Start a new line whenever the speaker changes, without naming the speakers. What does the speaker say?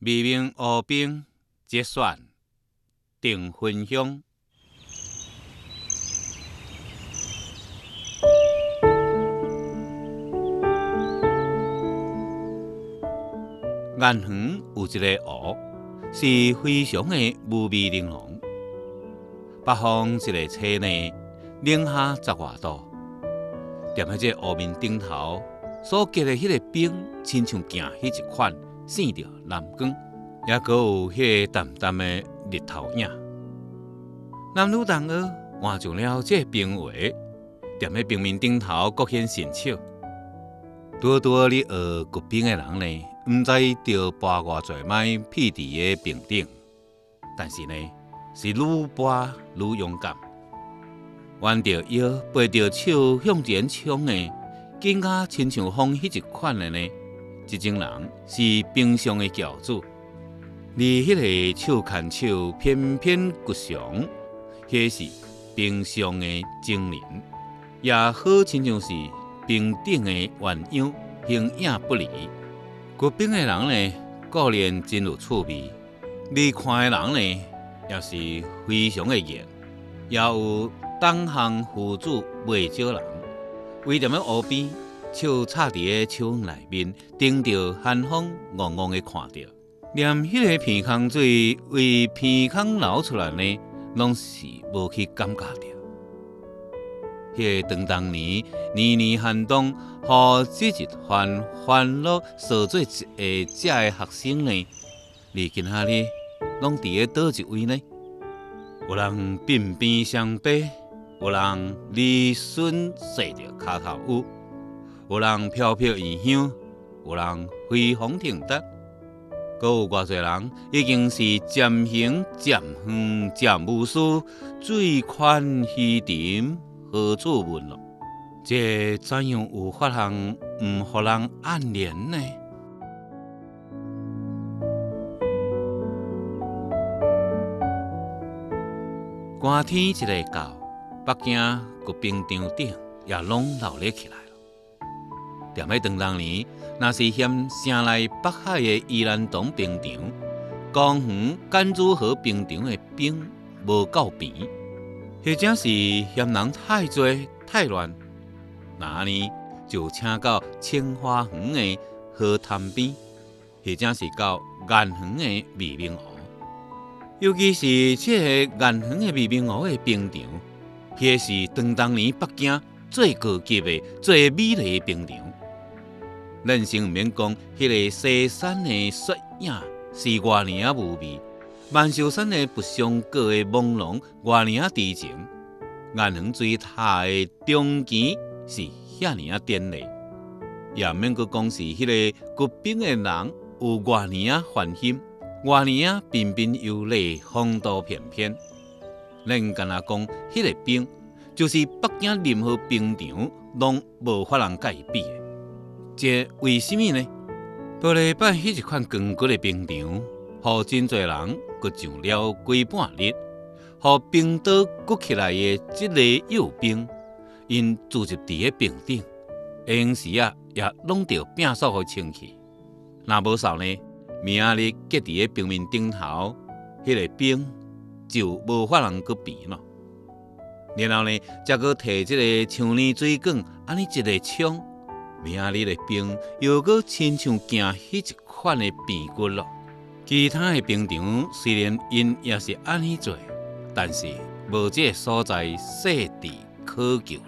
未名乌兵结算定分享。眼园有一个湖，是非常的无比玲珑。北方一个车呢，零下十外度，踮喺这湖面顶头，所结的迄个冰，亲像镜迄一款，闪着蓝光，也阁有迄个淡淡的日头影。男女同学换上了这冰鞋，踮喺冰面顶头各显神巧。多多咧学滑冰的人呢，毋知着跋偌济摆屁伫个冰顶，但是呢，是愈跋愈勇敢。弯着腰，背着手向前冲的，更加亲像风迄一款的呢。这种人是冰上的骄子，而迄个手牵手翩翩骨上，迄是冰上的精灵，也好亲像是。冰顶的鸳鸯形影不离，滑冰的人呢，固然真有趣味；离看的人呢，也是非常的热。也有东行父子未少人，为踮咧湖边，手插伫个树内面，顶着寒风，戆戆的看着，连迄个鼻孔水为鼻孔流出来呢，拢是无去感觉着。迄个当当年年年寒冬，互这一番欢乐所做一下遮的学生呢？你今仔日拢伫个倒一位呢？有人鬓边伤悲，有人离孙睡着骹头乌，有人飘飘异乡，有人飞黄腾达，阁有偌侪人已经是渐行渐远渐无思，水宽鱼沉。何处问咯？这怎样有法通毋互人暗恋呢？寒天一日到，北京个冰场顶也拢闹热起来。踮喺当当年，那是嫌城内北海的宜兰东冰场、江湖甘珠河冰场的冰无够平。或者是嫌人太多太乱，那呢就请到青花园的河滩边，或者是到岩园的未名湖。尤其是这个岩园的未名湖的冰场，迄是当当年北京最高级的、最美丽的冰场。咱先毋免讲，迄个西山的雪影是偌尔啊无味。万寿山的不相隔的朦胧，偌尔啊痴情；岩泉水塔的中间是遐尔啊典丽，也免阁讲是迄个滑冰的人有偌尔啊欢欣，偌尔啊彬彬有礼，风度翩翩。咱敢若讲，迄个冰就是北京任何冰场拢无法人甲伊比的。这为什么呢？玻璃板迄一款光骨的冰场。互真侪人搁上了几半日，互冰岛搁起来的即个幼冰，因住入伫个冰顶，闲时啊也拢着变数互清气。若无少呢，明仔日结伫个冰面顶头，迄个冰就无法通搁变咯。然后呢，则搁摕即个像泥水管安尼一个冲，明日的冰又搁亲像行迄一款的变骨咯。其他的冰场虽然因也是安尼做，但是无这个所在细致苛求